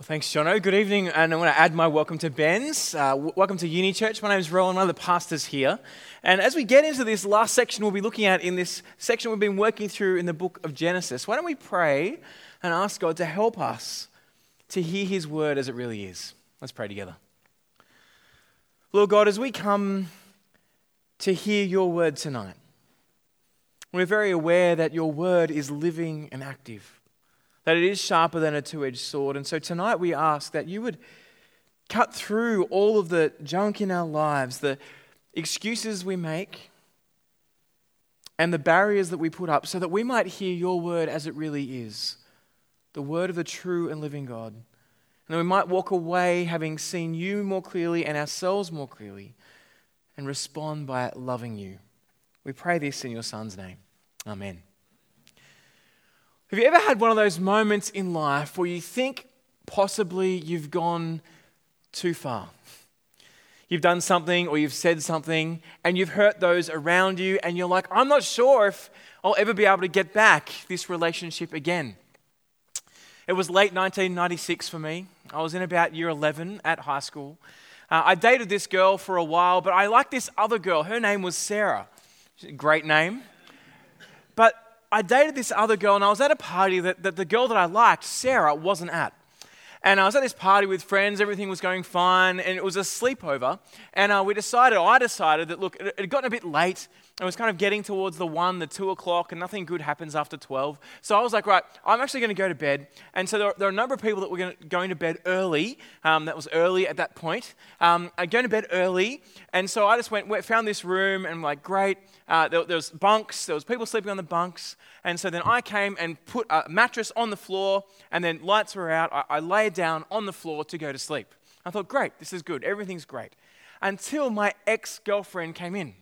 Well, thanks, Jono. Good evening, and I want to add my welcome to Ben's. Uh, w- welcome to Uni Church. My name is Rowan, one of the pastors here. And as we get into this last section, we'll be looking at in this section we've been working through in the book of Genesis. Why don't we pray and ask God to help us to hear His word as it really is? Let's pray together. Lord God, as we come to hear your word tonight, we're very aware that your word is living and active that it is sharper than a two edged sword. And so tonight we ask that you would cut through all of the junk in our lives, the excuses we make, and the barriers that we put up, so that we might hear your word as it really is the word of the true and living God. And that we might walk away having seen you more clearly and ourselves more clearly and respond by loving you. We pray this in your Son's name. Amen. Have you ever had one of those moments in life where you think possibly you've gone too far? You've done something or you've said something and you've hurt those around you, and you're like, I'm not sure if I'll ever be able to get back this relationship again. It was late 1996 for me. I was in about year 11 at high school. Uh, I dated this girl for a while, but I liked this other girl. Her name was Sarah. Great name. But I dated this other girl, and I was at a party that, that the girl that I liked, Sarah, wasn't at. And I was at this party with friends, everything was going fine, and it was a sleepover. And uh, we decided, I decided that, look, it had gotten a bit late. It was kind of getting towards the one, the two o'clock, and nothing good happens after 12. So I was like, right, I'm actually going to go to bed. And so there, there are a number of people that were going to, going to bed early. Um, that was early at that point. Um, I'm going to bed early. And so I just went, went found this room, and I'm like, great. Uh, there, there was bunks. There was people sleeping on the bunks. And so then I came and put a mattress on the floor, and then lights were out. I, I laid down on the floor to go to sleep. I thought, great, this is good. Everything's great. Until my ex girlfriend came in.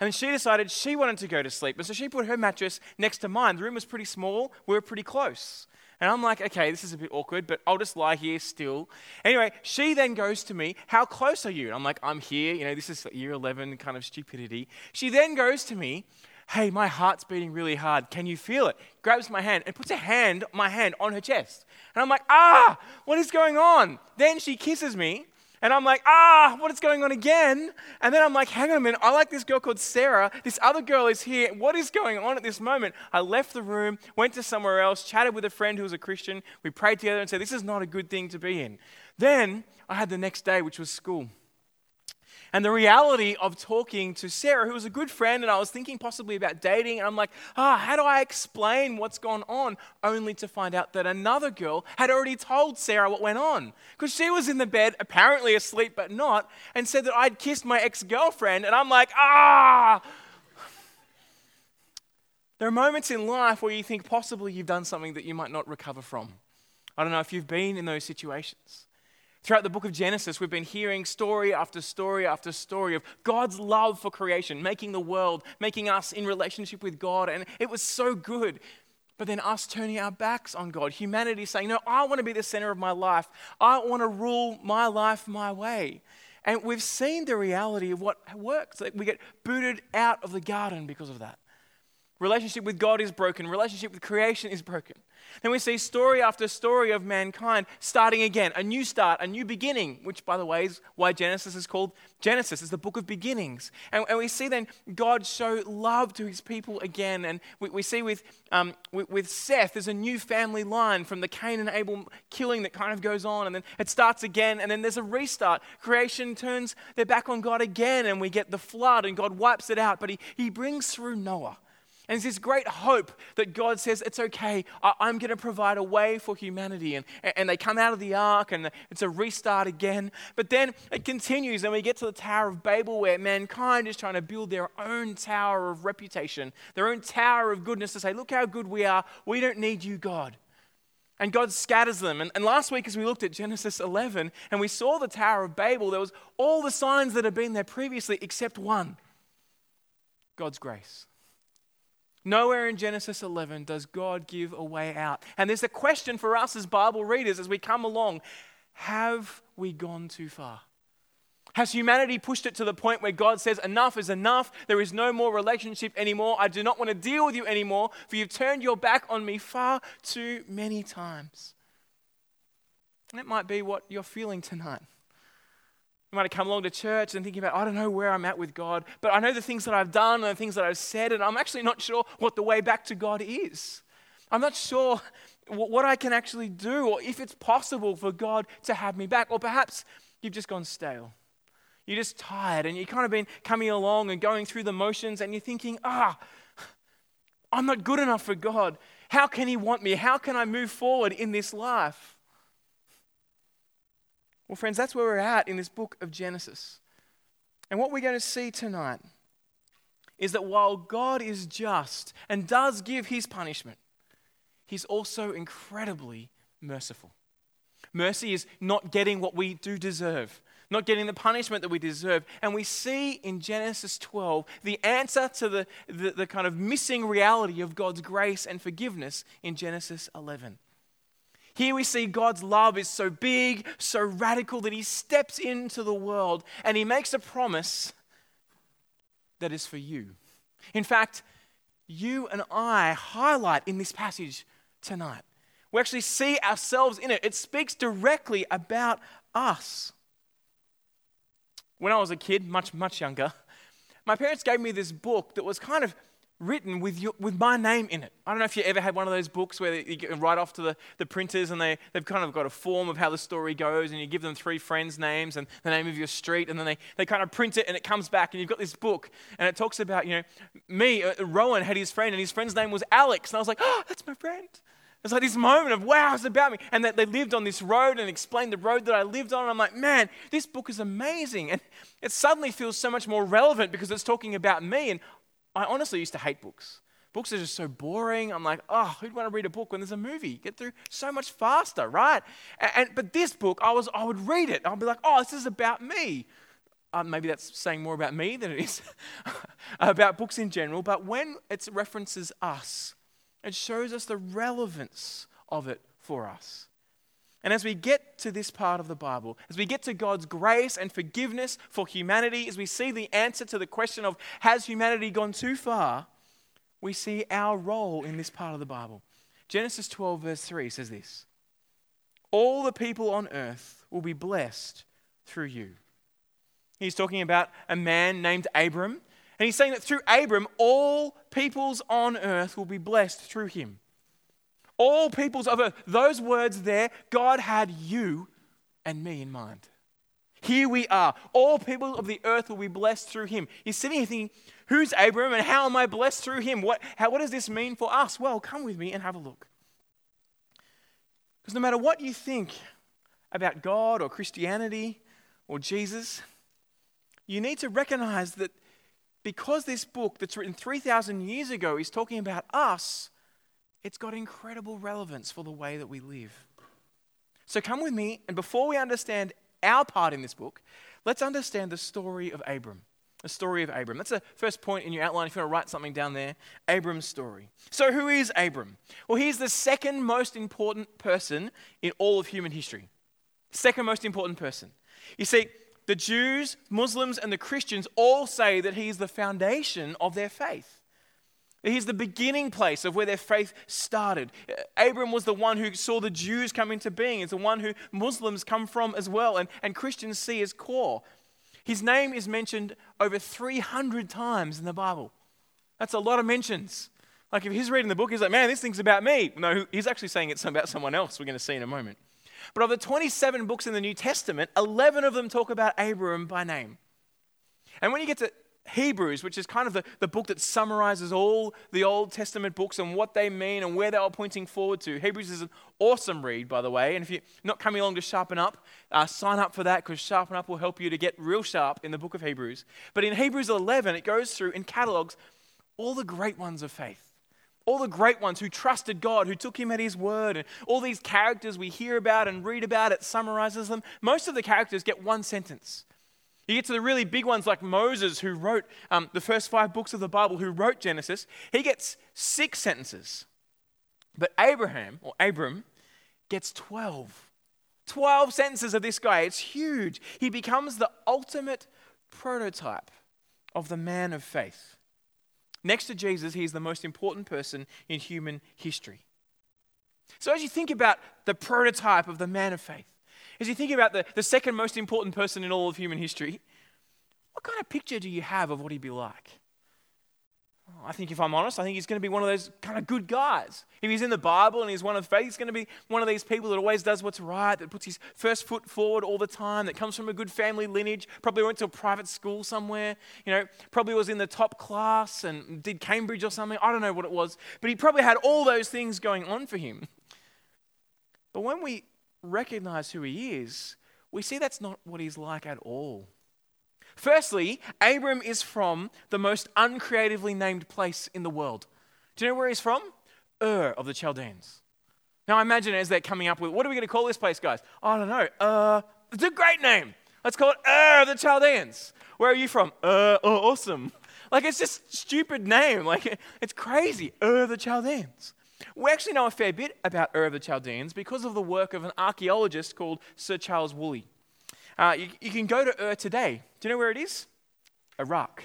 And she decided she wanted to go to sleep. And so she put her mattress next to mine. The room was pretty small, we were pretty close. And I'm like, okay, this is a bit awkward, but I'll just lie here still. Anyway, she then goes to me, How close are you? And I'm like, I'm here. You know, this is year 11 kind of stupidity. She then goes to me, Hey, my heart's beating really hard. Can you feel it? Grabs my hand and puts a hand, my hand on her chest. And I'm like, Ah, what is going on? Then she kisses me and I'm like, ah, what is going on again? And then I'm like, hang on a minute, I like this girl called Sarah. This other girl is here. What is going on at this moment? I left the room, went to somewhere else, chatted with a friend who was a Christian. We prayed together and said, this is not a good thing to be in. Then I had the next day, which was school and the reality of talking to Sarah, who was a good friend, and I was thinking possibly about dating, and I'm like, ah, how do I explain what's gone on? Only to find out that another girl had already told Sarah what went on. Because she was in the bed, apparently asleep, but not, and said that I'd kissed my ex girlfriend, and I'm like, ah! There are moments in life where you think possibly you've done something that you might not recover from. I don't know if you've been in those situations. Throughout the book of Genesis, we've been hearing story after story after story of God's love for creation, making the world, making us in relationship with God, and it was so good. But then us turning our backs on God, humanity saying, No, I want to be the center of my life. I want to rule my life my way. And we've seen the reality of what works. We get booted out of the garden because of that. Relationship with God is broken, relationship with creation is broken. Then we see story after story of mankind starting again, a new start, a new beginning, which, by the way, is why Genesis is called Genesis. It's the book of beginnings. And, and we see then God show love to his people again. And we, we see with, um, with, with Seth, there's a new family line from the Cain and Abel killing that kind of goes on. And then it starts again, and then there's a restart. Creation turns their back on God again, and we get the flood, and God wipes it out. But he, he brings through Noah. And it's this great hope that God says, It's okay, I, am going to provide a way for humanity. And, and they come out of the ark and it's a restart again. But then it continues, and we get to the Tower of Babel where mankind is trying to build their own tower of reputation, their own tower of goodness to say, Look how good we are. We don't need you, God. And God scatters them. And, and, last week, as we looked at Genesis 11 and we saw the Tower of Babel, there was all the signs that had been there previously except one God's grace. Nowhere in Genesis 11 does God give a way out. And there's a question for us as Bible readers as we come along Have we gone too far? Has humanity pushed it to the point where God says, Enough is enough. There is no more relationship anymore. I do not want to deal with you anymore, for you've turned your back on me far too many times. And it might be what you're feeling tonight. You might have come along to church and thinking about, I don't know where I'm at with God, but I know the things that I've done and the things that I've said, and I'm actually not sure what the way back to God is. I'm not sure what I can actually do or if it's possible for God to have me back. Or perhaps you've just gone stale. You're just tired and you've kind of been coming along and going through the motions and you're thinking, ah, I'm not good enough for God. How can He want me? How can I move forward in this life? Well, friends, that's where we're at in this book of Genesis. And what we're going to see tonight is that while God is just and does give his punishment, he's also incredibly merciful. Mercy is not getting what we do deserve, not getting the punishment that we deserve. And we see in Genesis 12 the answer to the, the, the kind of missing reality of God's grace and forgiveness in Genesis 11. Here we see God's love is so big, so radical that he steps into the world and he makes a promise that is for you. In fact, you and I highlight in this passage tonight. We actually see ourselves in it. It speaks directly about us. When I was a kid, much, much younger, my parents gave me this book that was kind of written with, your, with my name in it. I don't know if you ever had one of those books where you get write off to the, the printers and they, they've kind of got a form of how the story goes and you give them three friends' names and the name of your street and then they, they kind of print it and it comes back and you've got this book and it talks about, you know, me, uh, Rowan had his friend and his friend's name was Alex. And I was like, oh, that's my friend. It's like this moment of, wow, it's about me. And that they lived on this road and explained the road that I lived on. And I'm like, man, this book is amazing. And it suddenly feels so much more relevant because it's talking about me. And I honestly used to hate books. Books are just so boring. I'm like, oh, who'd want to read a book when there's a movie? Get through so much faster, right? And, and but this book, I was, I would read it. I'll be like, oh, this is about me. Uh, maybe that's saying more about me than it is about books in general. But when it references us, it shows us the relevance of it for us. And as we get to this part of the Bible, as we get to God's grace and forgiveness for humanity, as we see the answer to the question of has humanity gone too far, we see our role in this part of the Bible. Genesis 12, verse 3 says this All the people on earth will be blessed through you. He's talking about a man named Abram, and he's saying that through Abram, all peoples on earth will be blessed through him all peoples of earth. Those words there, God had you and me in mind. Here we are. All people of the earth will be blessed through him. You're sitting here thinking, who's Abram and how am I blessed through him? What, how, what does this mean for us? Well, come with me and have a look. Because no matter what you think about God or Christianity or Jesus, you need to recognize that because this book that's written 3,000 years ago is talking about us, it's got incredible relevance for the way that we live. So come with me, and before we understand our part in this book, let's understand the story of Abram. The story of Abram. That's the first point in your outline. If you want to write something down there, Abram's story. So, who is Abram? Well, he's the second most important person in all of human history. Second most important person. You see, the Jews, Muslims, and the Christians all say that he is the foundation of their faith. He's the beginning place of where their faith started. Abram was the one who saw the Jews come into being. It's the one who Muslims come from as well, and, and Christians see as core. His name is mentioned over 300 times in the Bible. That's a lot of mentions. Like if he's reading the book, he's like, man, this thing's about me. No, he's actually saying it's about someone else, we're going to see in a moment. But of the 27 books in the New Testament, 11 of them talk about Abram by name. And when you get to Hebrews, which is kind of the, the book that summarizes all the Old Testament books and what they mean and where they are pointing forward to. Hebrews is an awesome read, by the way. And if you're not coming along to sharpen up, uh, sign up for that because sharpen up will help you to get real sharp in the book of Hebrews. But in Hebrews 11, it goes through and catalogs all the great ones of faith. All the great ones who trusted God, who took Him at His word, and all these characters we hear about and read about, it summarizes them. Most of the characters get one sentence. You get to the really big ones like Moses, who wrote um, the first five books of the Bible, who wrote Genesis. He gets six sentences. But Abraham, or Abram, gets 12. 12 sentences of this guy. It's huge. He becomes the ultimate prototype of the man of faith. Next to Jesus, he's the most important person in human history. So, as you think about the prototype of the man of faith, As you think about the, the second most important person in all of human history, what kind of picture do you have of what he'd be like? I think if I'm honest, I think he's going to be one of those kind of good guys. If he's in the Bible and he's one of faith, he's going to be one of these people that always does what's right, that puts his first foot forward all the time, that comes from a good family lineage, probably went to a private school somewhere, you know, probably was in the top class and did Cambridge or something. I don't know what it was, but he probably had all those things going on for him. But when we recognize who he is, we see that's not what he's like at all. Firstly, Abram is from the most uncreatively named place in the world. Do you know where he's from? Ur of the Chaldeans. Now imagine as they're coming up with, what are we going to call this place, guys? I don't know. Uh, it's a great name. Let's call it Ur of the Chaldeans. Where are you from? Uh, oh, awesome. Like it's just stupid name. Like it's crazy. Ur of the Chaldeans. We actually know a fair bit about Ur of the Chaldeans because of the work of an archaeologist called Sir Charles Woolley. Uh, you, you can go to Ur today. Do you know where it is? Iraq.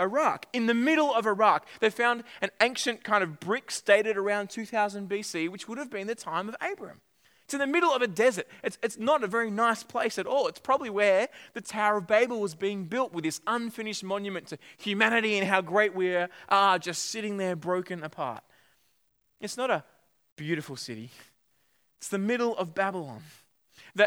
Iraq. In the middle of Iraq, they found an ancient kind of brick dated around 2000 BC, which would have been the time of Abram. It's in the middle of a desert. It's, it's not a very nice place at all. It's probably where the Tower of Babel was being built with this unfinished monument to humanity and how great we are, just sitting there broken apart. It's not a beautiful city, it's the middle of Babylon.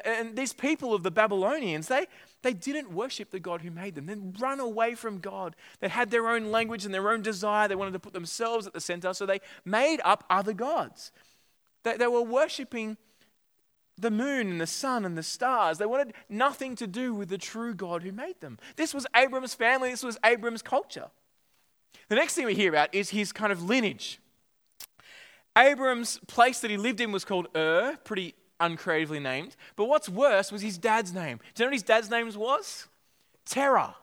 And these people of the Babylonians, they, they didn't worship the God who made them. They run away from God. They had their own language and their own desire. They wanted to put themselves at the center, so they made up other gods. They, they were worshiping the moon and the sun and the stars. They wanted nothing to do with the true God who made them. This was Abram's family, this was Abram's culture. The next thing we hear about is his kind of lineage. Abram's place that he lived in was called Ur, pretty uncreatively named. But what's worse was his dad's name. Do you know what his dad's name was? Terror.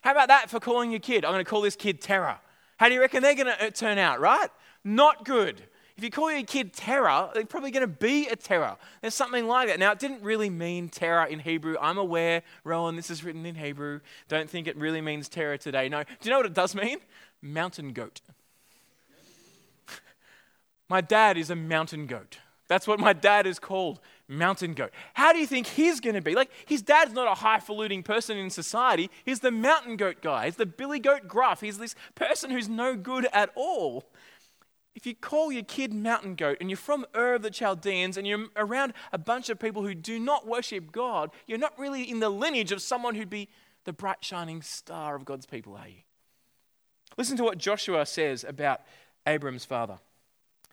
How about that for calling your kid? I'm going to call this kid Terror. How do you reckon they're going to uh, turn out, right? Not good. If you call your kid terror, they're probably going to be a terror. There's something like that. Now, it didn't really mean terror in Hebrew. I'm aware, Rowan, this is written in Hebrew. Don't think it really means terror today. No. Do you know what it does mean? Mountain goat. My dad is a mountain goat. That's what my dad is called, mountain goat. How do you think he's going to be? Like, his dad's not a highfalutin person in society. He's the mountain goat guy. He's the billy goat gruff. He's this person who's no good at all. If you call your kid mountain goat and you're from Ur of the Chaldeans and you're around a bunch of people who do not worship God, you're not really in the lineage of someone who'd be the bright shining star of God's people, are you? Listen to what Joshua says about Abram's father.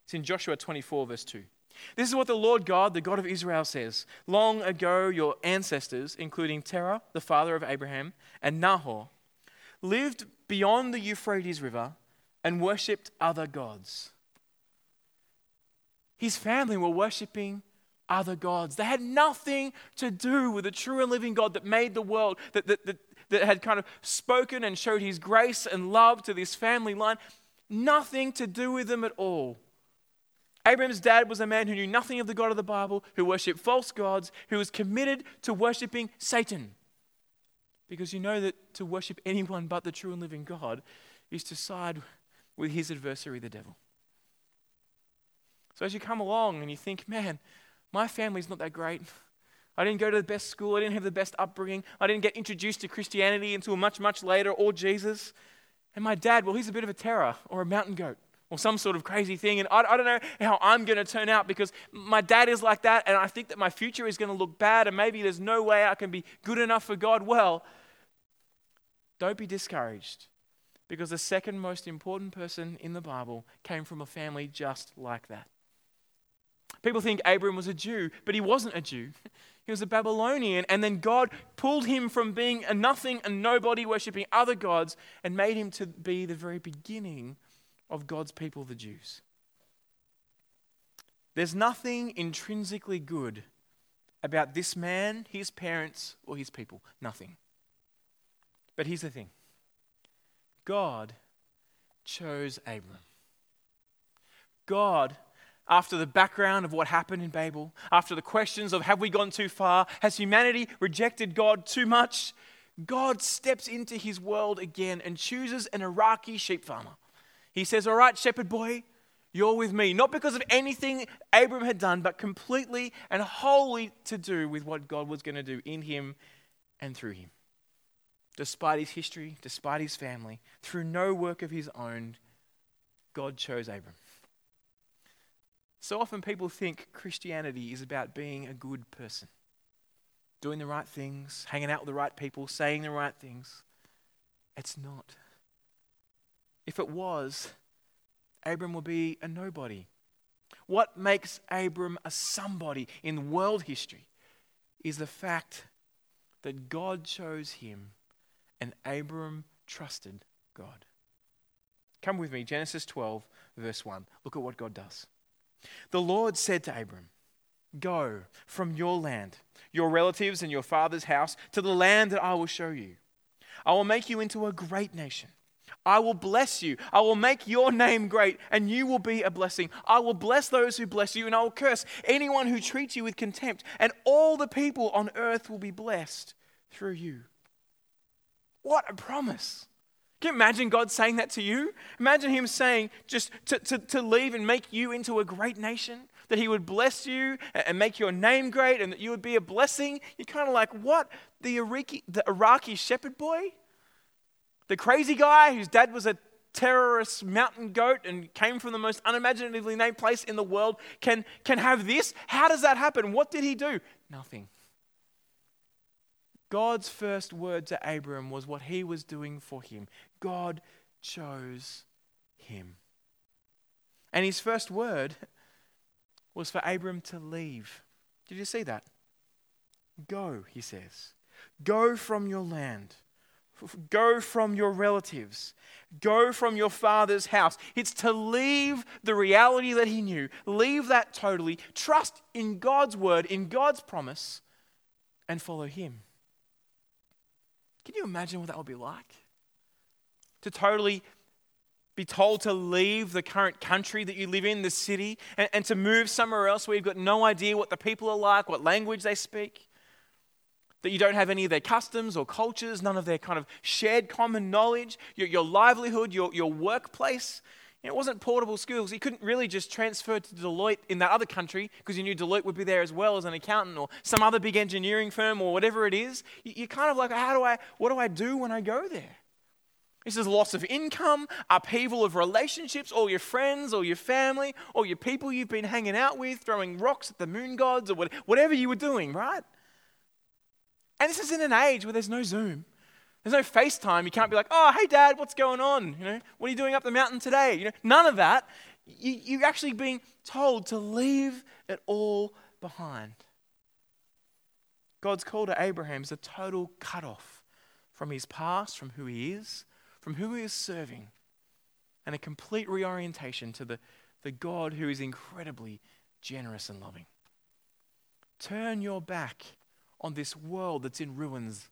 It's in Joshua 24, verse 2. This is what the Lord God, the God of Israel, says. Long ago, your ancestors, including Terah, the father of Abraham, and Nahor, lived beyond the Euphrates River and worshipped other gods. His family were worshipping other gods. They had nothing to do with the true and living God that made the world, that, that, that, that had kind of spoken and showed his grace and love to this family line. Nothing to do with them at all. Abraham's dad was a man who knew nothing of the God of the Bible, who worshipped false gods, who was committed to worshipping Satan. Because you know that to worship anyone but the true and living God is to side with his adversary, the devil. So as you come along and you think, man, my family's not that great. I didn't go to the best school. I didn't have the best upbringing. I didn't get introduced to Christianity until much, much later or Jesus. And my dad, well, he's a bit of a terror or a mountain goat or some sort of crazy thing. And I, I don't know how I'm going to turn out because my dad is like that, and I think that my future is going to look bad, and maybe there's no way I can be good enough for God. Well, don't be discouraged because the second most important person in the Bible came from a family just like that. People think Abram was a Jew, but he wasn't a Jew. He was a Babylonian, and then God pulled him from being a nothing, and nobody, worshipping other gods, and made him to be the very beginning of God's people, the Jews. There's nothing intrinsically good about this man, his parents, or his people. Nothing. But here's the thing God chose Abram. God, after the background of what happened in Babel, after the questions of have we gone too far, has humanity rejected God too much, God steps into his world again and chooses an Iraqi sheep farmer he says, All right, shepherd boy, You're with me. Not because of anything Abram had done, but completely and wholly to do with what God was going to do in him and through him. Despite his history, despite his family, through no work of his own, God chose Abram. So often people think Christianity is about being a good person, doing the right things, hanging out with the right people, saying the right things. It's not. If it was, Abram would be a nobody. What makes Abram a somebody in world history is the fact that God chose him and Abram trusted God. Come with me, Genesis 12, verse 1. Look at what God does. The Lord said to Abram, Go from your land, your relatives, and your father's house to the land that I will show you. I will make you into a great nation. I will bless you. I will make your name great, and you will be a blessing. I will bless those who bless you, and I will curse anyone who treats you with contempt, and all the people on earth will be blessed through you. What a promise! Can you imagine God saying that to you? Imagine Him saying just to, to, to leave and make you into a great nation, that He would bless you and make your name great, and that you would be a blessing. You're kind of like, what? The Iraqi, the Iraqi shepherd boy? The crazy guy whose dad was a terrorist mountain goat and came from the most unimaginatively named place in the world can, can have this? How does that happen? What did he do? Nothing. God's first word to Abram was what he was doing for him. God chose him. And his first word was for Abram to leave. Did you see that? Go, he says. Go from your land Go from your relatives. Go from your father's house. It's to leave the reality that he knew. Leave that totally. Trust in God's word, in God's promise, and follow him. Can you imagine what that would be like? To totally be told to leave the current country that you live in, the city, and, and to move somewhere else where you've got no idea what the people are like, what language they speak that you don't have any of their customs or cultures, none of their kind of shared common knowledge, your, your livelihood, your, your workplace. You know, it wasn't portable skills. You couldn't really just transfer to Deloitte in that other country because you knew Deloitte would be there as well as an accountant or some other big engineering firm or whatever it is. You, you're kind of like, how do I, what do I do when I go there? This is loss of income, upheaval of relationships, all your friends, or your family, or your people you've been hanging out with, throwing rocks at the moon gods, or whatever you were doing, right? And this is in an age where there's no Zoom. There's no FaceTime. You can't be like, oh, hey, Dad, what's going on? You know, what are you doing up the mountain today? You know, none of that. You, you're actually being told to leave it all behind. God's call to Abraham is a total cutoff from his past, from who he is, from who he is serving, and a complete reorientation to the, the God who is incredibly generous and loving. Turn your back on this world that's in ruins.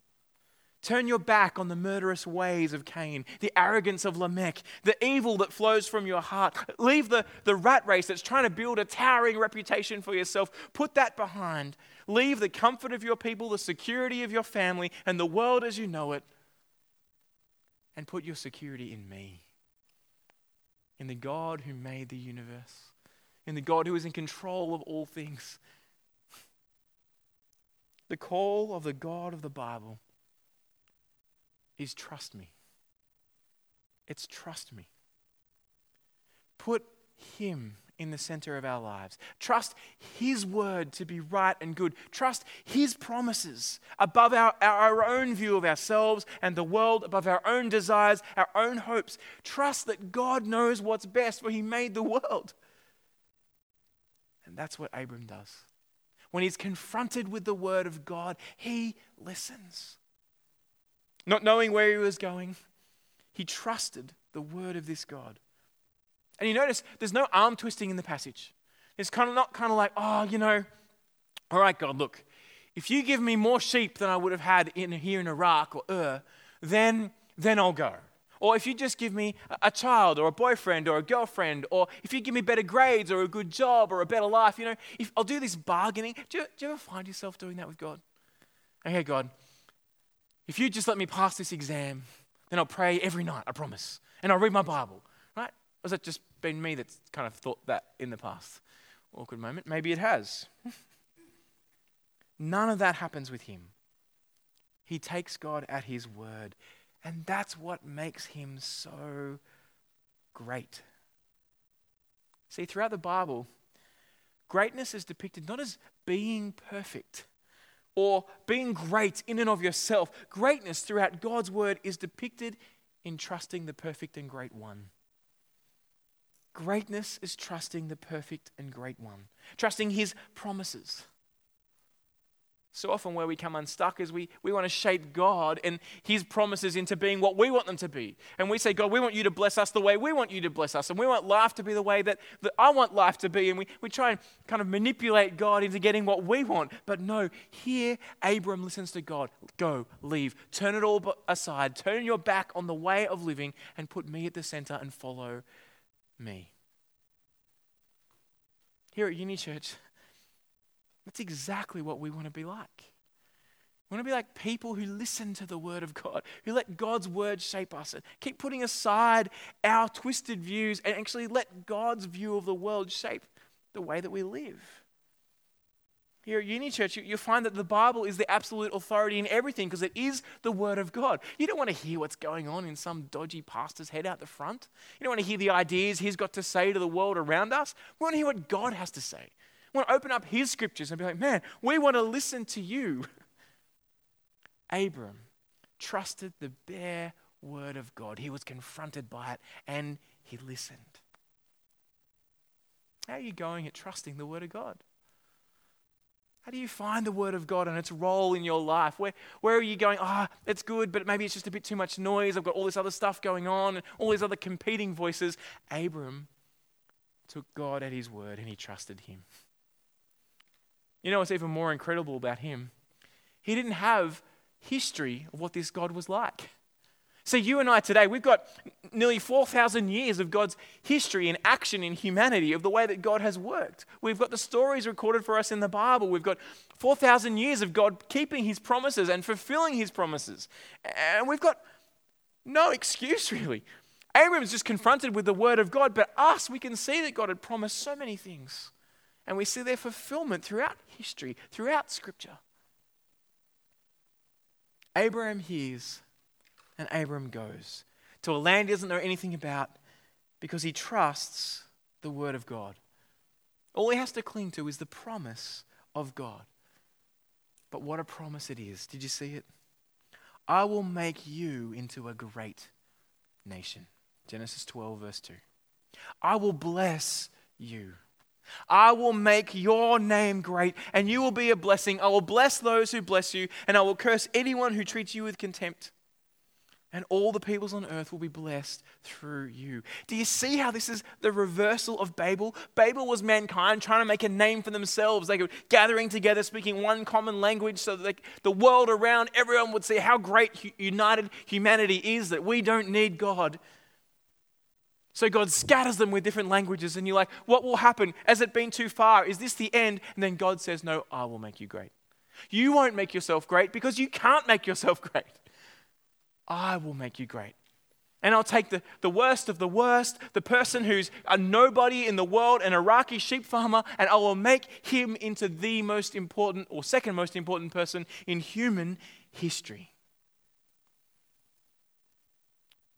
Turn your back on the murderous ways of Cain, the arrogance of Lamech, the evil that flows from your heart. Leave the, the rat race that's trying to build a towering reputation for yourself. Put that behind. Leave the comfort of your people, the security of your family, and the world as you know it. And put your security in me, in the God who made the universe, in the God who is in control of all things, the call of the God of the Bible is trust me. It's trust me. Put Him in the center of our lives. Trust His word to be right and good. Trust His promises above our, our own view of ourselves and the world, above our own desires, our own hopes. Trust that God knows what's best, for He made the world. And that's what Abram does when he's confronted with the word of God, he listens. Not knowing where he was going, he trusted the word of this God. And you notice there's no arm twisting in the passage. It's kind of not kind of like, oh, you know, all right, God, look, if you give me more sheep than I would have had in here in Iraq or Ur, then then I'll go. Or if you just give me a child or a boyfriend or a girlfriend, or if you give me better grades or a good job or a better life, you know, if I'll do this bargaining. Do you, do you ever find yourself doing that with God? Okay, God, if you just let me pass this exam, then I'll pray every night, I promise. And I'll read my Bible, right? Or is that just been me that's kind of thought that in the past. Awkward moment. Maybe it has. None of that happens with him. He takes God at his word. And that's what makes him so great. See, throughout the Bible, greatness is depicted not as being perfect or being great in and of yourself. Greatness throughout God's word is depicted in trusting the perfect and great one. Greatness is trusting the perfect and great one, trusting his promises. So often, where we come unstuck is we, we want to shape God and His promises into being what we want them to be. And we say, God, we want you to bless us the way we want you to bless us. And we want life to be the way that, that I want life to be. And we, we try and kind of manipulate God into getting what we want. But no, here, Abram listens to God. Go, leave, turn it all aside, turn your back on the way of living, and put me at the center and follow me. Here at Uni Church, that's exactly what we want to be like. We want to be like people who listen to the word of God, who let God's word shape us and keep putting aside our twisted views and actually let God's view of the world shape the way that we live. Here at Uni Church, you, find that the Bible is the absolute authority in everything because it is the Word of God. You don't want to hear what's going on in some dodgy pastor's head out the front. You don't want to hear the ideas he's got to say to the world around us. We want to hear what God has to say want to open up his scriptures and be like, man, we want to listen to you. Abram trusted the bare word of God. He was confronted by it and he listened. How are you going at trusting the word of God? How do you find the Word of God and its role in your life? Where, where are you going? Ah, oh, it's good, but maybe it's just a bit too much noise. I've got all this other stuff going on and all these other competing voices. Abram took God at His word and he trusted Him. You know what's even more incredible about him? He didn't have history of what this God was like. So, you and I today, we've got nearly 4,000 years of God's history and action in humanity of the way that God has worked. We've got the stories recorded for us in the Bible. We've got 4,000 years of God keeping his promises and fulfilling his promises. And we've got no excuse, really. Abraham's just confronted with the word of God, but us, we can see that God had promised so many things. And we see their fulfillment throughout history, throughout Scripture. Abraham hears and Abraham goes to a land he doesn't know anything about because he trusts the Word of God. All he has to cling to is the promise of God. But what a promise it is. Did you see it? I will make you into a great nation. Genesis 12, verse 2. I will bless you. I will make your name great, and you will be a blessing. I will bless those who bless you, and I will curse anyone who treats you with contempt. And all the peoples on earth will be blessed through you. Do you see how this is the reversal of Babel? Babel was mankind trying to make a name for themselves. They were gathering together, speaking one common language, so that the world around, everyone would see how great united humanity is, that we don't need God. So God scatters them with different languages, and you're like, what will happen? Has it been too far? Is this the end? And then God says, No, I will make you great. You won't make yourself great because you can't make yourself great. I will make you great. And I'll take the, the worst of the worst, the person who's a nobody in the world, an Iraqi sheep farmer, and I will make him into the most important or second most important person in human history.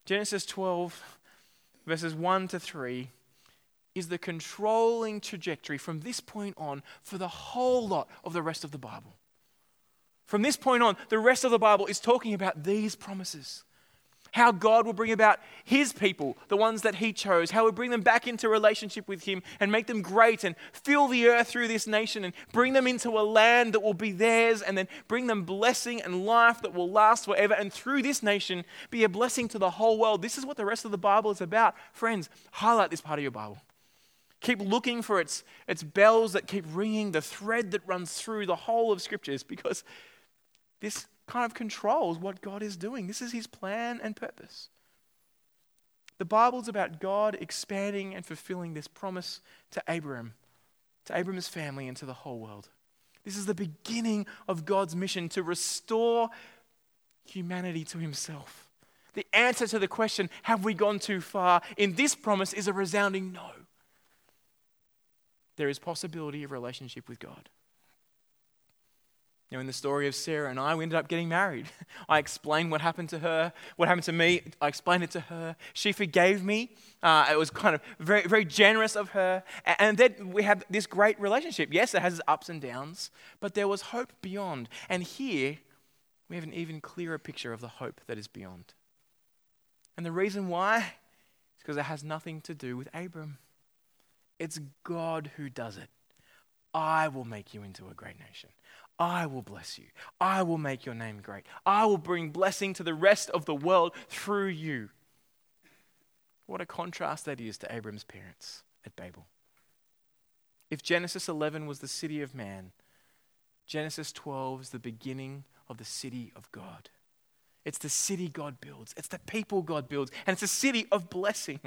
Genesis 12 verses 1 to 3, is the controlling trajectory from this point on for the whole lot of the rest of the Bible. From this point on, the rest of the Bible is talking about these promises how God will bring about His people, the ones that He chose, how He'll bring them back into relationship with Him and make them great and fill the earth through this nation and bring them into a land that will be theirs and then bring them blessing and life that will last forever and through this nation be a blessing to the whole world. This is what the rest of the Bible is about. Friends, highlight this part of your Bible. Keep looking for its, its bells that keep ringing, the thread that runs through the whole of Scriptures, because this kind of controls what God is doing. This is his plan and purpose. The Bible's about God expanding and fulfilling this promise to Abraham, to Abraham's family, and to the whole world. This is the beginning of God's mission to restore humanity to himself. the answer to the question, have we gone too far, in this promise is a resounding no. There is possibility of relationship with God. You know, in the story of Sarah and I, we ended up getting married. I explained what happened to her, what happened to me. I explained it to her. She forgave me. Uh, it was kind of very, very generous of her. And then we have this great relationship. Yes, it has its ups and downs, but there was hope beyond. And here, we have an even clearer picture of the hope that is beyond. And the reason why is because it has nothing to do with Abram. It's God who does it. I will make you into a great nation. I will bless you. I will make your name great. I will bring blessing to the rest of the world through you. What a contrast that is to Abram's parents at Babel. If Genesis 11 was the city of man, Genesis 12 is the beginning of the city of God. It's the city God builds, it's the people God builds, and it's a city of blessing.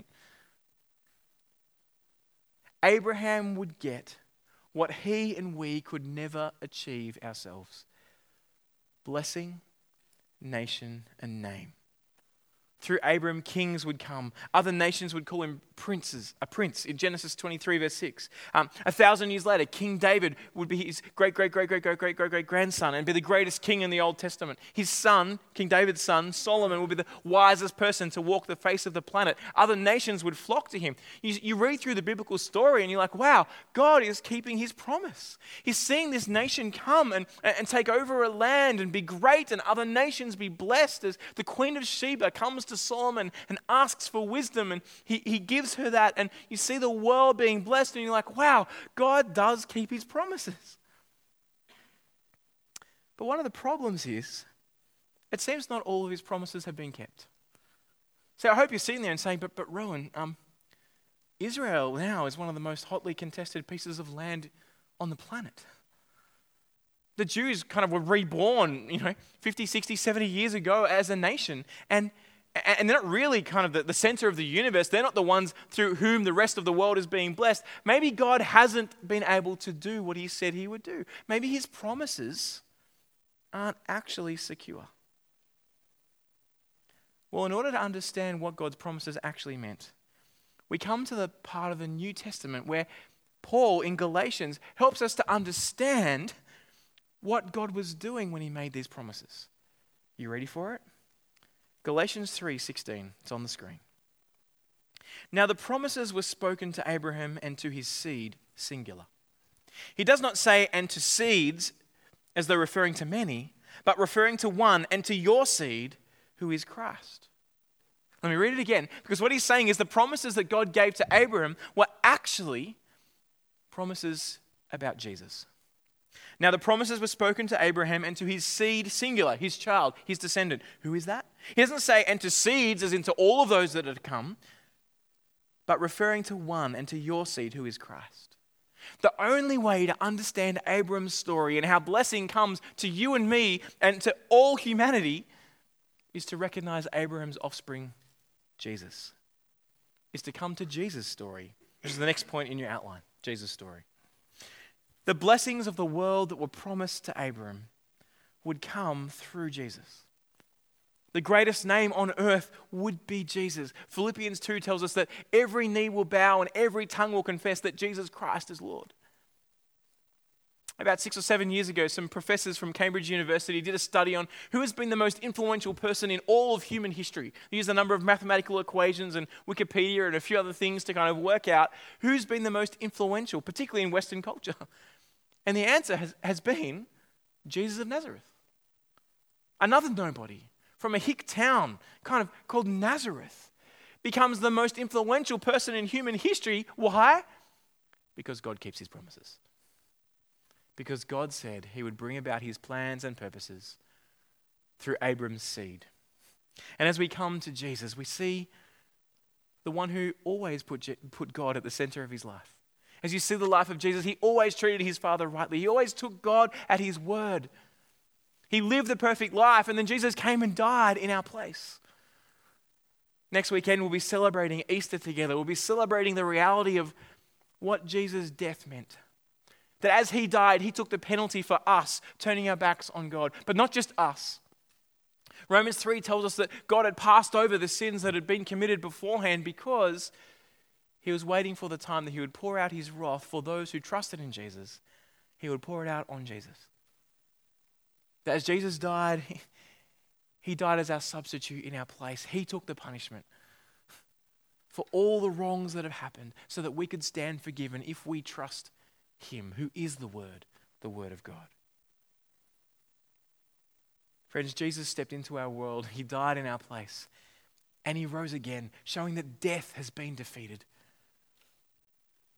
Abraham would get what he and we could never achieve ourselves blessing, nation, and name. Through Abram, kings would come. Other nations would call him princes, a prince in Genesis 23, verse 6. Um, a thousand years later, King David would be his great, great, great, great, great, great, great, great grandson and be the greatest king in the Old Testament. His son, King David's son, Solomon, would be the wisest person to walk the face of the planet. Other nations would flock to him. You, you read through the biblical story and you're like, wow, God is keeping his promise. He's seeing this nation come and, and take over a land and be great, and other nations be blessed as the Queen of Sheba comes to Solomon and asks for wisdom, and he, he gives her that. And you see the world being blessed, and you're like, wow, God does keep his promises. But one of the problems is, it seems not all of his promises have been kept. So I hope you're sitting there and saying, but, but Rowan, um, Israel now is one of the most hotly contested pieces of land on the planet. The Jews kind of were reborn, you know, 50, 60, 70 years ago as a nation. And and they're not really kind of the, the center of the universe. They're not the ones through whom the rest of the world is being blessed. Maybe God hasn't been able to do what he said he would do. Maybe his promises aren't actually secure. Well, in order to understand what God's promises actually meant, we come to the part of the New Testament where Paul in Galatians helps us to understand what God was doing when he made these promises. You ready for it? Galatians 3:16. It's on the screen. Now the promises were spoken to Abraham and to his seed, singular. He does not say and to seeds as though referring to many, but referring to one and to your seed who is Christ. Let me read it again because what he's saying is the promises that God gave to Abraham were actually promises about Jesus. Now, the promises were spoken to Abraham and to his seed, singular, his child, his descendant. Who is that? He doesn't say, and to seeds, as into all of those that to come, but referring to one and to your seed, who is Christ. The only way to understand Abram's story and how blessing comes to you and me and to all humanity is to recognize Abraham's offspring, Jesus. Is to come to Jesus' story, which is the next point in your outline Jesus' story. The blessings of the world that were promised to Abram would come through Jesus. The greatest name on earth would be Jesus. Philippians 2 tells us that every knee will bow and every tongue will confess that Jesus Christ is Lord. About six or seven years ago, some professors from Cambridge University did a study on who has been the most influential person in all of human history. They used a number of mathematical equations and Wikipedia and a few other things to kind of work out who's been the most influential, particularly in Western culture. And the answer has, has been Jesus of Nazareth. Another nobody from a hick town kind of called Nazareth becomes the most influential person in human history. Why? Because God keeps his promises. Because God said he would bring about his plans and purposes through Abram's seed. And as we come to Jesus, we see the one who always put, put God at the center of his life. As you see the life of Jesus, he always treated his Father rightly. He always took God at his word. He lived the perfect life, and then Jesus came and died in our place. Next weekend, we'll be celebrating Easter together. We'll be celebrating the reality of what Jesus' death meant. That as he died, he took the penalty for us, turning our backs on God. But not just us. Romans 3 tells us that God had passed over the sins that had been committed beforehand because he was waiting for the time that he would pour out his wrath for those who trusted in Jesus. He would pour it out on Jesus. That as Jesus died, he died as our substitute in our place. He took the punishment for all the wrongs that have happened so that we could stand forgiven if we trust him, who is the Word, the Word of God. Friends, Jesus stepped into our world. He died in our place. And he rose again, showing that death has been defeated.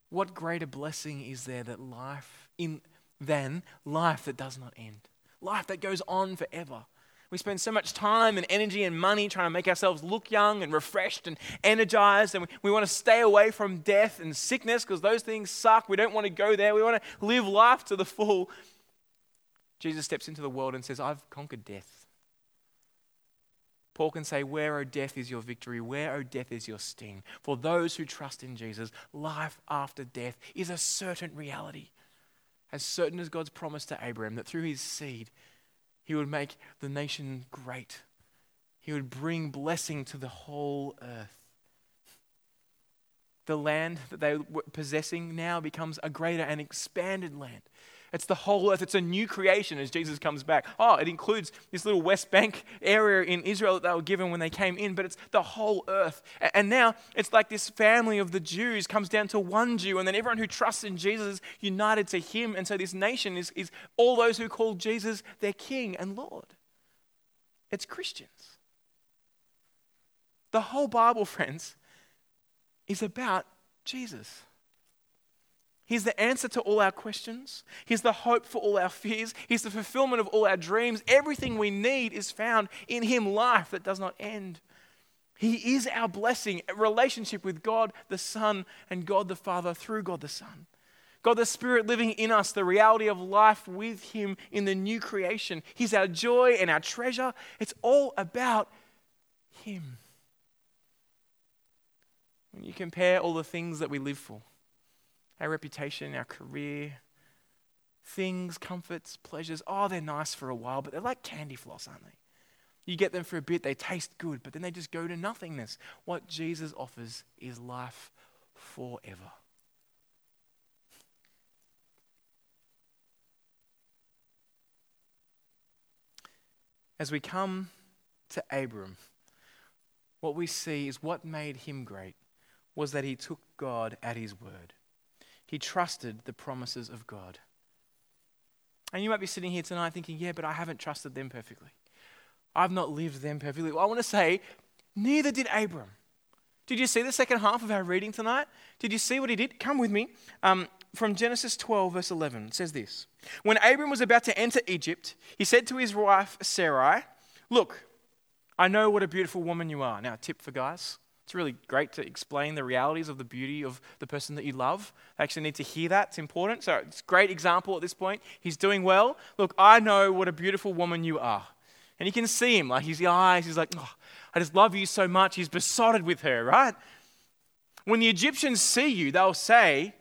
What greater blessing is there that life in than life that does not end? Life that goes on forever. We spend so much time and energy and money trying to make ourselves look young and refreshed and energized, and we, we want to stay away from death and sickness because those things suck. We don't want to go there. We want to live life to the full. Jesus steps into the world and says, I've conquered death. Paul can say, Where, O death, is your victory? Where, O death, is your sting? For those who trust in Jesus, life after death is a certain reality. As certain as God's promise to Abraham that through his seed, he would make the nation great. He would bring blessing to the whole earth. The land that they were possessing now becomes a greater and expanded land. It's the whole earth. It's a new creation as Jesus comes back. Oh, it includes this little West Bank area in Israel that they were given when they came in, but it's the whole earth. And now it's like this family of the Jews comes down to one Jew, and then everyone who trusts in Jesus is united to him. And so this nation is, is all those who call Jesus their King and Lord. It's Christians. The whole Bible, friends, is about Jesus. He's the answer to all our questions. He's the hope for all our fears. He's the fulfillment of all our dreams. Everything we need is found in Him, life that does not end. He is our blessing, relationship with God the Son and God the Father through God the Son. God the Spirit living in us, the reality of life with Him in the new creation. He's our joy and our treasure. It's all about Him. When you compare all the things that we live for, our reputation, our career, things, comforts, pleasures. Oh, they're nice for a while, but they're like candy floss, aren't they? You get them for a bit, they taste good, but then they just go to nothingness. What Jesus offers is life forever. As we come to Abram, what we see is what made him great was that he took God at his word. He trusted the promises of God. And you might be sitting here tonight thinking, yeah, but I haven't trusted them perfectly. I've not lived them perfectly. Well, I want to say, neither did Abram. Did you see the second half of our reading tonight? Did you see what he did? Come with me. Um, from Genesis 12, verse 11, it says this When Abram was about to enter Egypt, he said to his wife Sarai, Look, I know what a beautiful woman you are. Now, tip for guys it's really great to explain the realities of the beauty of the person that you love. They actually need to hear that. It's important. So it's a great example at this point. He's doing well. Look, I know what a beautiful woman you are. And you can see him, like his eyes, he's like, oh, I just love you so much. He's besotted with her, right? When the Egyptians see you, they'll say,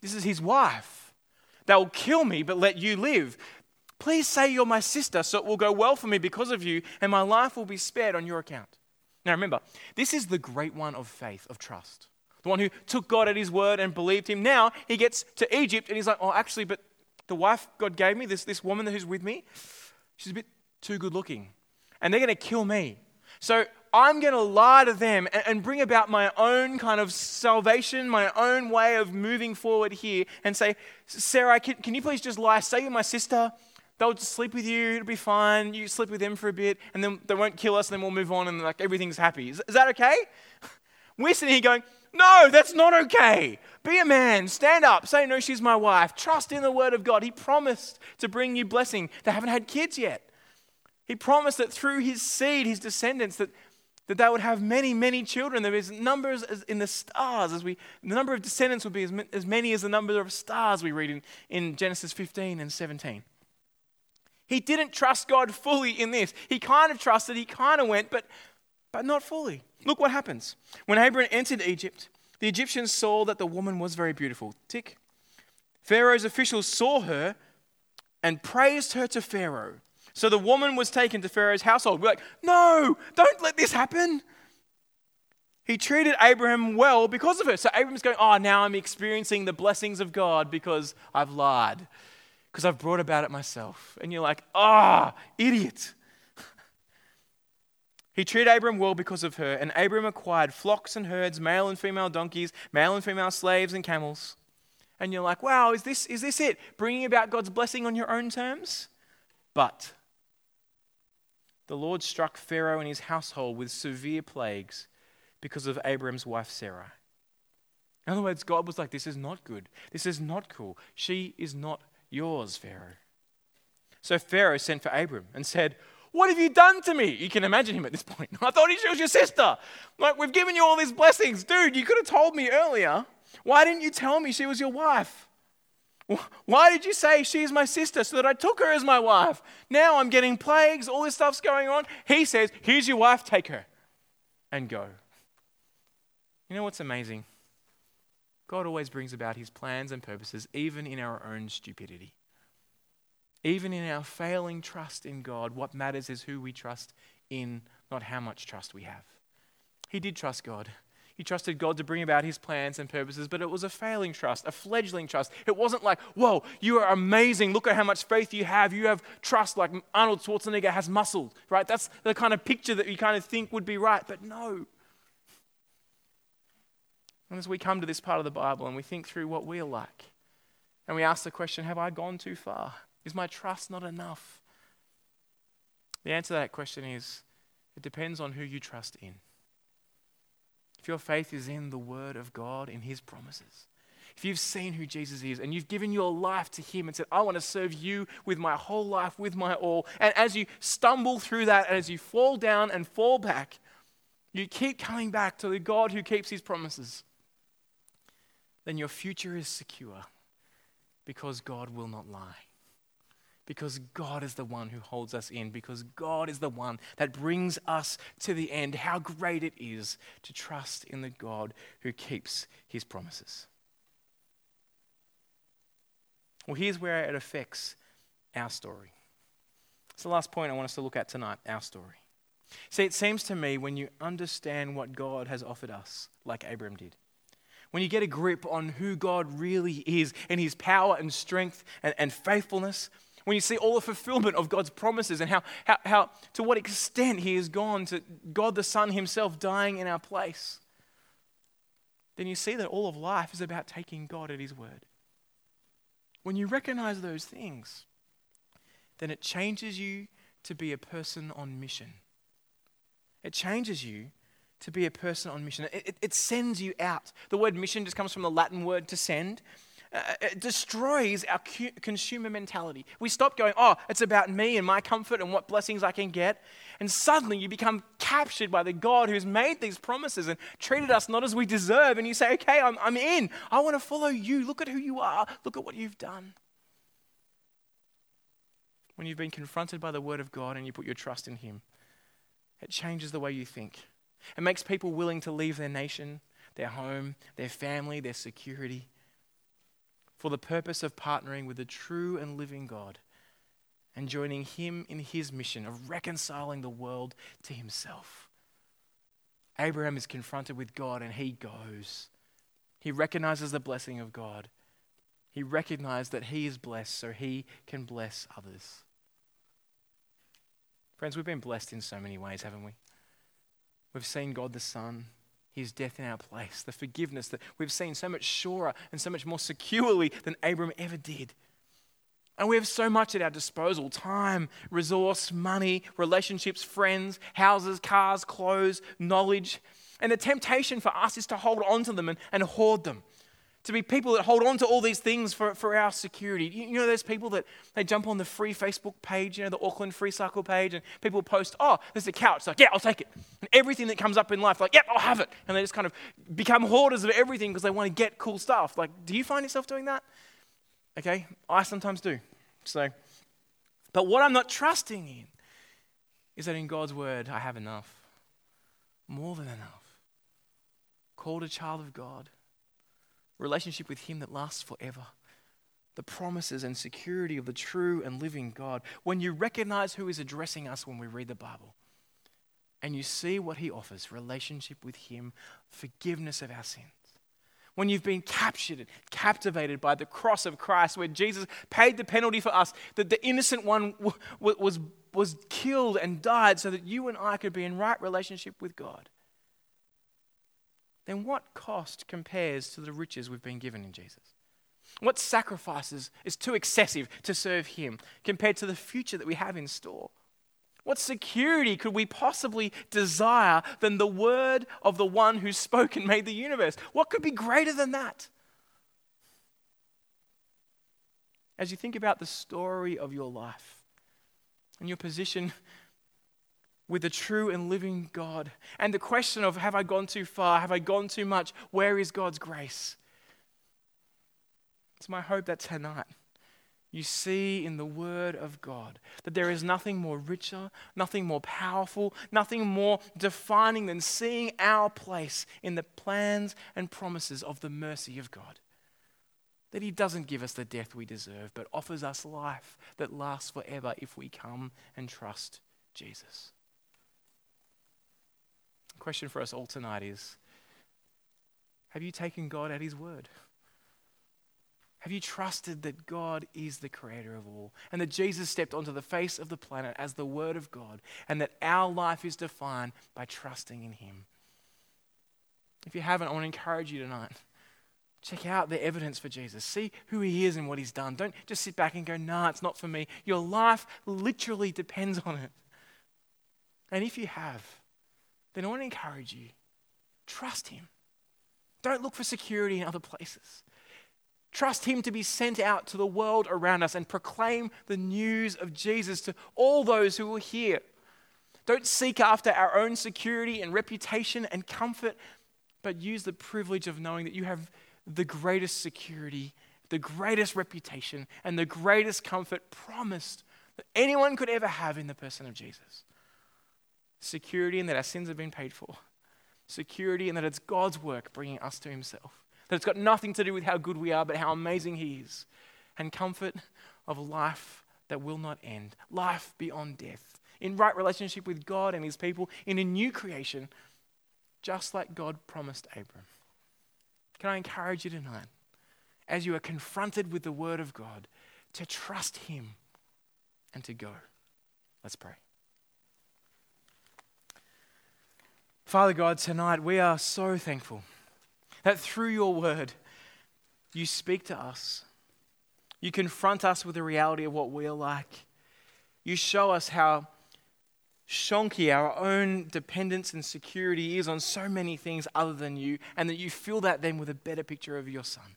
This is his wife. They'll kill me, but let you live. Please say you're my sister, so it will go well for me because of you, and my life will be spared on your account. Now remember, this is the great one of faith, of trust. The one who took God at his word and believed him. Now he gets to Egypt and he's like, oh, actually, but the wife God gave me, this, this woman who's with me, she's a bit too good looking. And they're going to kill me. So I'm going to lie to them and, and bring about my own kind of salvation, my own way of moving forward here and say, Sarah, can, can you please just lie? Say you're my sister they'll just sleep with you, it'll be fine. You sleep with them for a bit, and then they won't kill us, and then we'll move on, and like everything's happy. Is, is that okay? We're sitting here going, no, that's not okay. Be a man. Stand up. Say, no, she's my wife. Trust in the word of God. He promised to bring you blessing. They haven't had kids yet. He promised that through his seed, his descendants, that, that they would have many, many children. There is numbers in the stars. As we, the number of descendants would be as, as many as the number of stars we read in, in Genesis 15 and 17. He didn't trust God fully in this. He kind of trusted, he kind of went, but, but not fully. Look what happens. When Abram entered Egypt, the Egyptians saw that the woman was very beautiful. Tick. Pharaoh's officials saw her and praised her to Pharaoh. So the woman was taken to Pharaoh's household. We're like, no, don't let this happen. He treated Abraham well because of her. So Abraham's going, oh, now I'm experiencing the blessings of God because I've lied, because I've brought about it myself. And you're like, ah, oh, idiot. He treated Abram well because of her, and Abram acquired flocks and herds, male and female donkeys, male and female slaves and camels. And you're like, wow, is this, is this it? Bringing about God's blessing on your own terms? But the Lord struck Pharaoh and his household with severe plagues because of Abram's wife Sarah. In other words, God was like, This is not good. This is not cool. She is not yours, Pharaoh. So Pharaoh sent for Abram and said, What have you done to me? You can imagine him at this point. I thought she was your sister. Like, we've given you all these blessings. Dude, you could have told me earlier. Why didn't you tell me she was your wife? Why did you say she's my sister so that I took her as my wife? Now I'm getting plagues, all this stuff's going on. He says, Here's your wife, take her and go. You know what's amazing? God always brings about his plans and purposes, even in our own stupidity. Even in our failing trust in God, what matters is who we trust in, not how much trust we have. He did trust God. He trusted God to bring about his plans and purposes, but it was a failing trust, a fledgling trust. It wasn't like, whoa, you are amazing. Look at how much faith you have. You have trust like Arnold Schwarzenegger has muscle, right? That's the kind of picture that you kind of think would be right, but no. And as we come to this part of the Bible and we think through what we're like, and we ask the question, have I gone too far? Is my trust not enough? The answer to that question is, it depends on who you trust in if your faith is in the Word of God, in His promises, if you've seen who Jesus is and you've given your life to Him and said, I want to serve you with my whole life, with my all, and as you stumble through that, and as you fall down and fall back, you keep coming back to the God who keeps His promises, then your future is secure because God will not lie because God is the one who holds us in, because God is the one that brings us to the end. How great it is to trust in the God who keeps his promises. Well, here's where it affects our story. It's the last point I want us to look at tonight our story. See, it seems to me when you understand what God has offered us, like Abram did, when you get a grip on who God really is and his power and strength and, and faithfulness, when you see all the fulfillment of God's promises and how, how, how, to what extent He has gone to God the Son Himself dying in our place, then you see that all of life is about taking God at His word. When you recognize those things, then it changes you to be a person on mission. It changes you to be a person on mission. It, it, it, sends you out. The word mission just comes from the Latin word to send, uh, it destroys our consumer mentality. We stop going, oh, it's about me and my comfort and what blessings I can get. And suddenly you become captured by the God who's made these promises and treated us not as we deserve. And you say, okay, I'm, I'm in. I want to follow you. Look at who you are. Look at what you've done. When you've been confronted by the Word of God and you put your trust in Him, it changes the way you think. It makes people willing to leave their nation, their home, their family, their security for the purpose of partnering with the true and living God and joining Him in His mission of reconciling the world to Himself. Abraham is confronted with God and he goes. He recognizes the blessing of God. He recognized that he is blessed so he can bless others. Friends, we've been blessed in so many ways, haven't we? We've seen God the Son his death in our place, the forgiveness that we've seen so much surer and so much more securely than Abram ever did. And we have so much at our disposal time, resource, money, relationships, friends, houses, cars, clothes, knowledge. And the temptation for us is to hold on to them and, and hoard them to be people that hold on to all these things for, for our security. You, you know, there's people that they jump on the free Facebook page, you know, the Auckland Free Cycle page, and people post, oh, there's a couch. Like, yeah, I'll take it. And everything that comes up in life, like, yep, I'll have it. And they just kind of become hoarders of everything because they want to get cool stuff. Like, do you find yourself doing that? Okay, I sometimes do. So, but what I'm not trusting in is that in God's word, I have enough. More than enough. Called a child of God relationship with Him that lasts forever. the promises and security of the true and living God, when you recognize who is addressing us when we read the Bible, and you see what he offers relationship with him, forgiveness of our sins. When you've been captured, and captivated by the cross of Christ, where Jesus paid the penalty for us, that the innocent one was, was killed and died so that you and I could be in right relationship with God, then what cost compares to the riches we've been given in Jesus? What sacrifices is too excessive to serve Him compared to the future that we have in store? What security could we possibly desire than the word of the one who spoke and made the universe? What could be greater than that? As you think about the story of your life and your position with the true and living God, and the question of have I gone too far? Have I gone too much? Where is God's grace? It's my hope that tonight you see in the Word of God that there is nothing more richer, nothing more powerful, nothing more defining than seeing our place in the plans and promises of the mercy of God. That He doesn't give us the death we deserve, but offers us life that lasts forever if we come and trust Jesus. The question for us all tonight is Have you taken God at His word? Have you trusted that God is the creator of all and that Jesus stepped onto the face of the planet as the Word of God and that our life is defined by trusting in Him? If you haven't, I want to encourage you tonight. Check out the evidence for Jesus. See who He is and what He's done. Don't just sit back and go, nah, it's not for me. Your life literally depends on it. And if you have, then I want to encourage you trust Him. Don't look for security in other places. Trust Him to be sent out to the world around us and proclaim the news of Jesus to all those who will hear. Don't seek after our own security and reputation and comfort, but use the privilege of knowing that you have the greatest security, the greatest reputation, and the greatest comfort promised that anyone could ever have in the person of Jesus. Security in that our sins have been paid for, security in that it's God's work bringing us to Himself that it's got nothing to do with how good we are, but how amazing He is. And comfort of life that will not end, life beyond death, in right relationship with God and His people, in a new creation, just like God promised Abram. Can I encourage you tonight, as you are confronted with the Word of God, to trust Him and to go? Let's pray. Father God, tonight we are so thankful that through your word, you speak to us. You confront us with the reality of what we're like. You show us how shonky our own dependence and security is on so many things other than you, and that you fill that then with a better picture of your Son.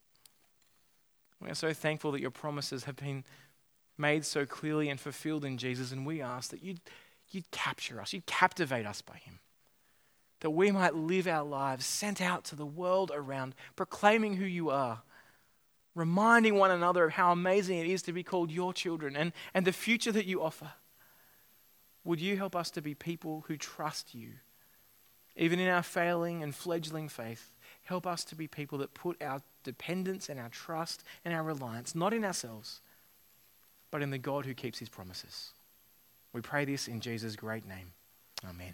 We are so thankful that your promises have been made so clearly and fulfilled in Jesus, and we ask that you'd, you'd capture us, you'd captivate us by him that we might live our lives sent out to the world around, proclaiming who you are, reminding one another of how amazing it is to be called your children and, and the future that you offer. Would you help us to be people who trust you? Even in our failing and fledgling faith, help us to be people that put our dependence and our trust and our reliance not in ourselves, but in the God who keeps his promises. We pray this in Jesus' great name. Amen.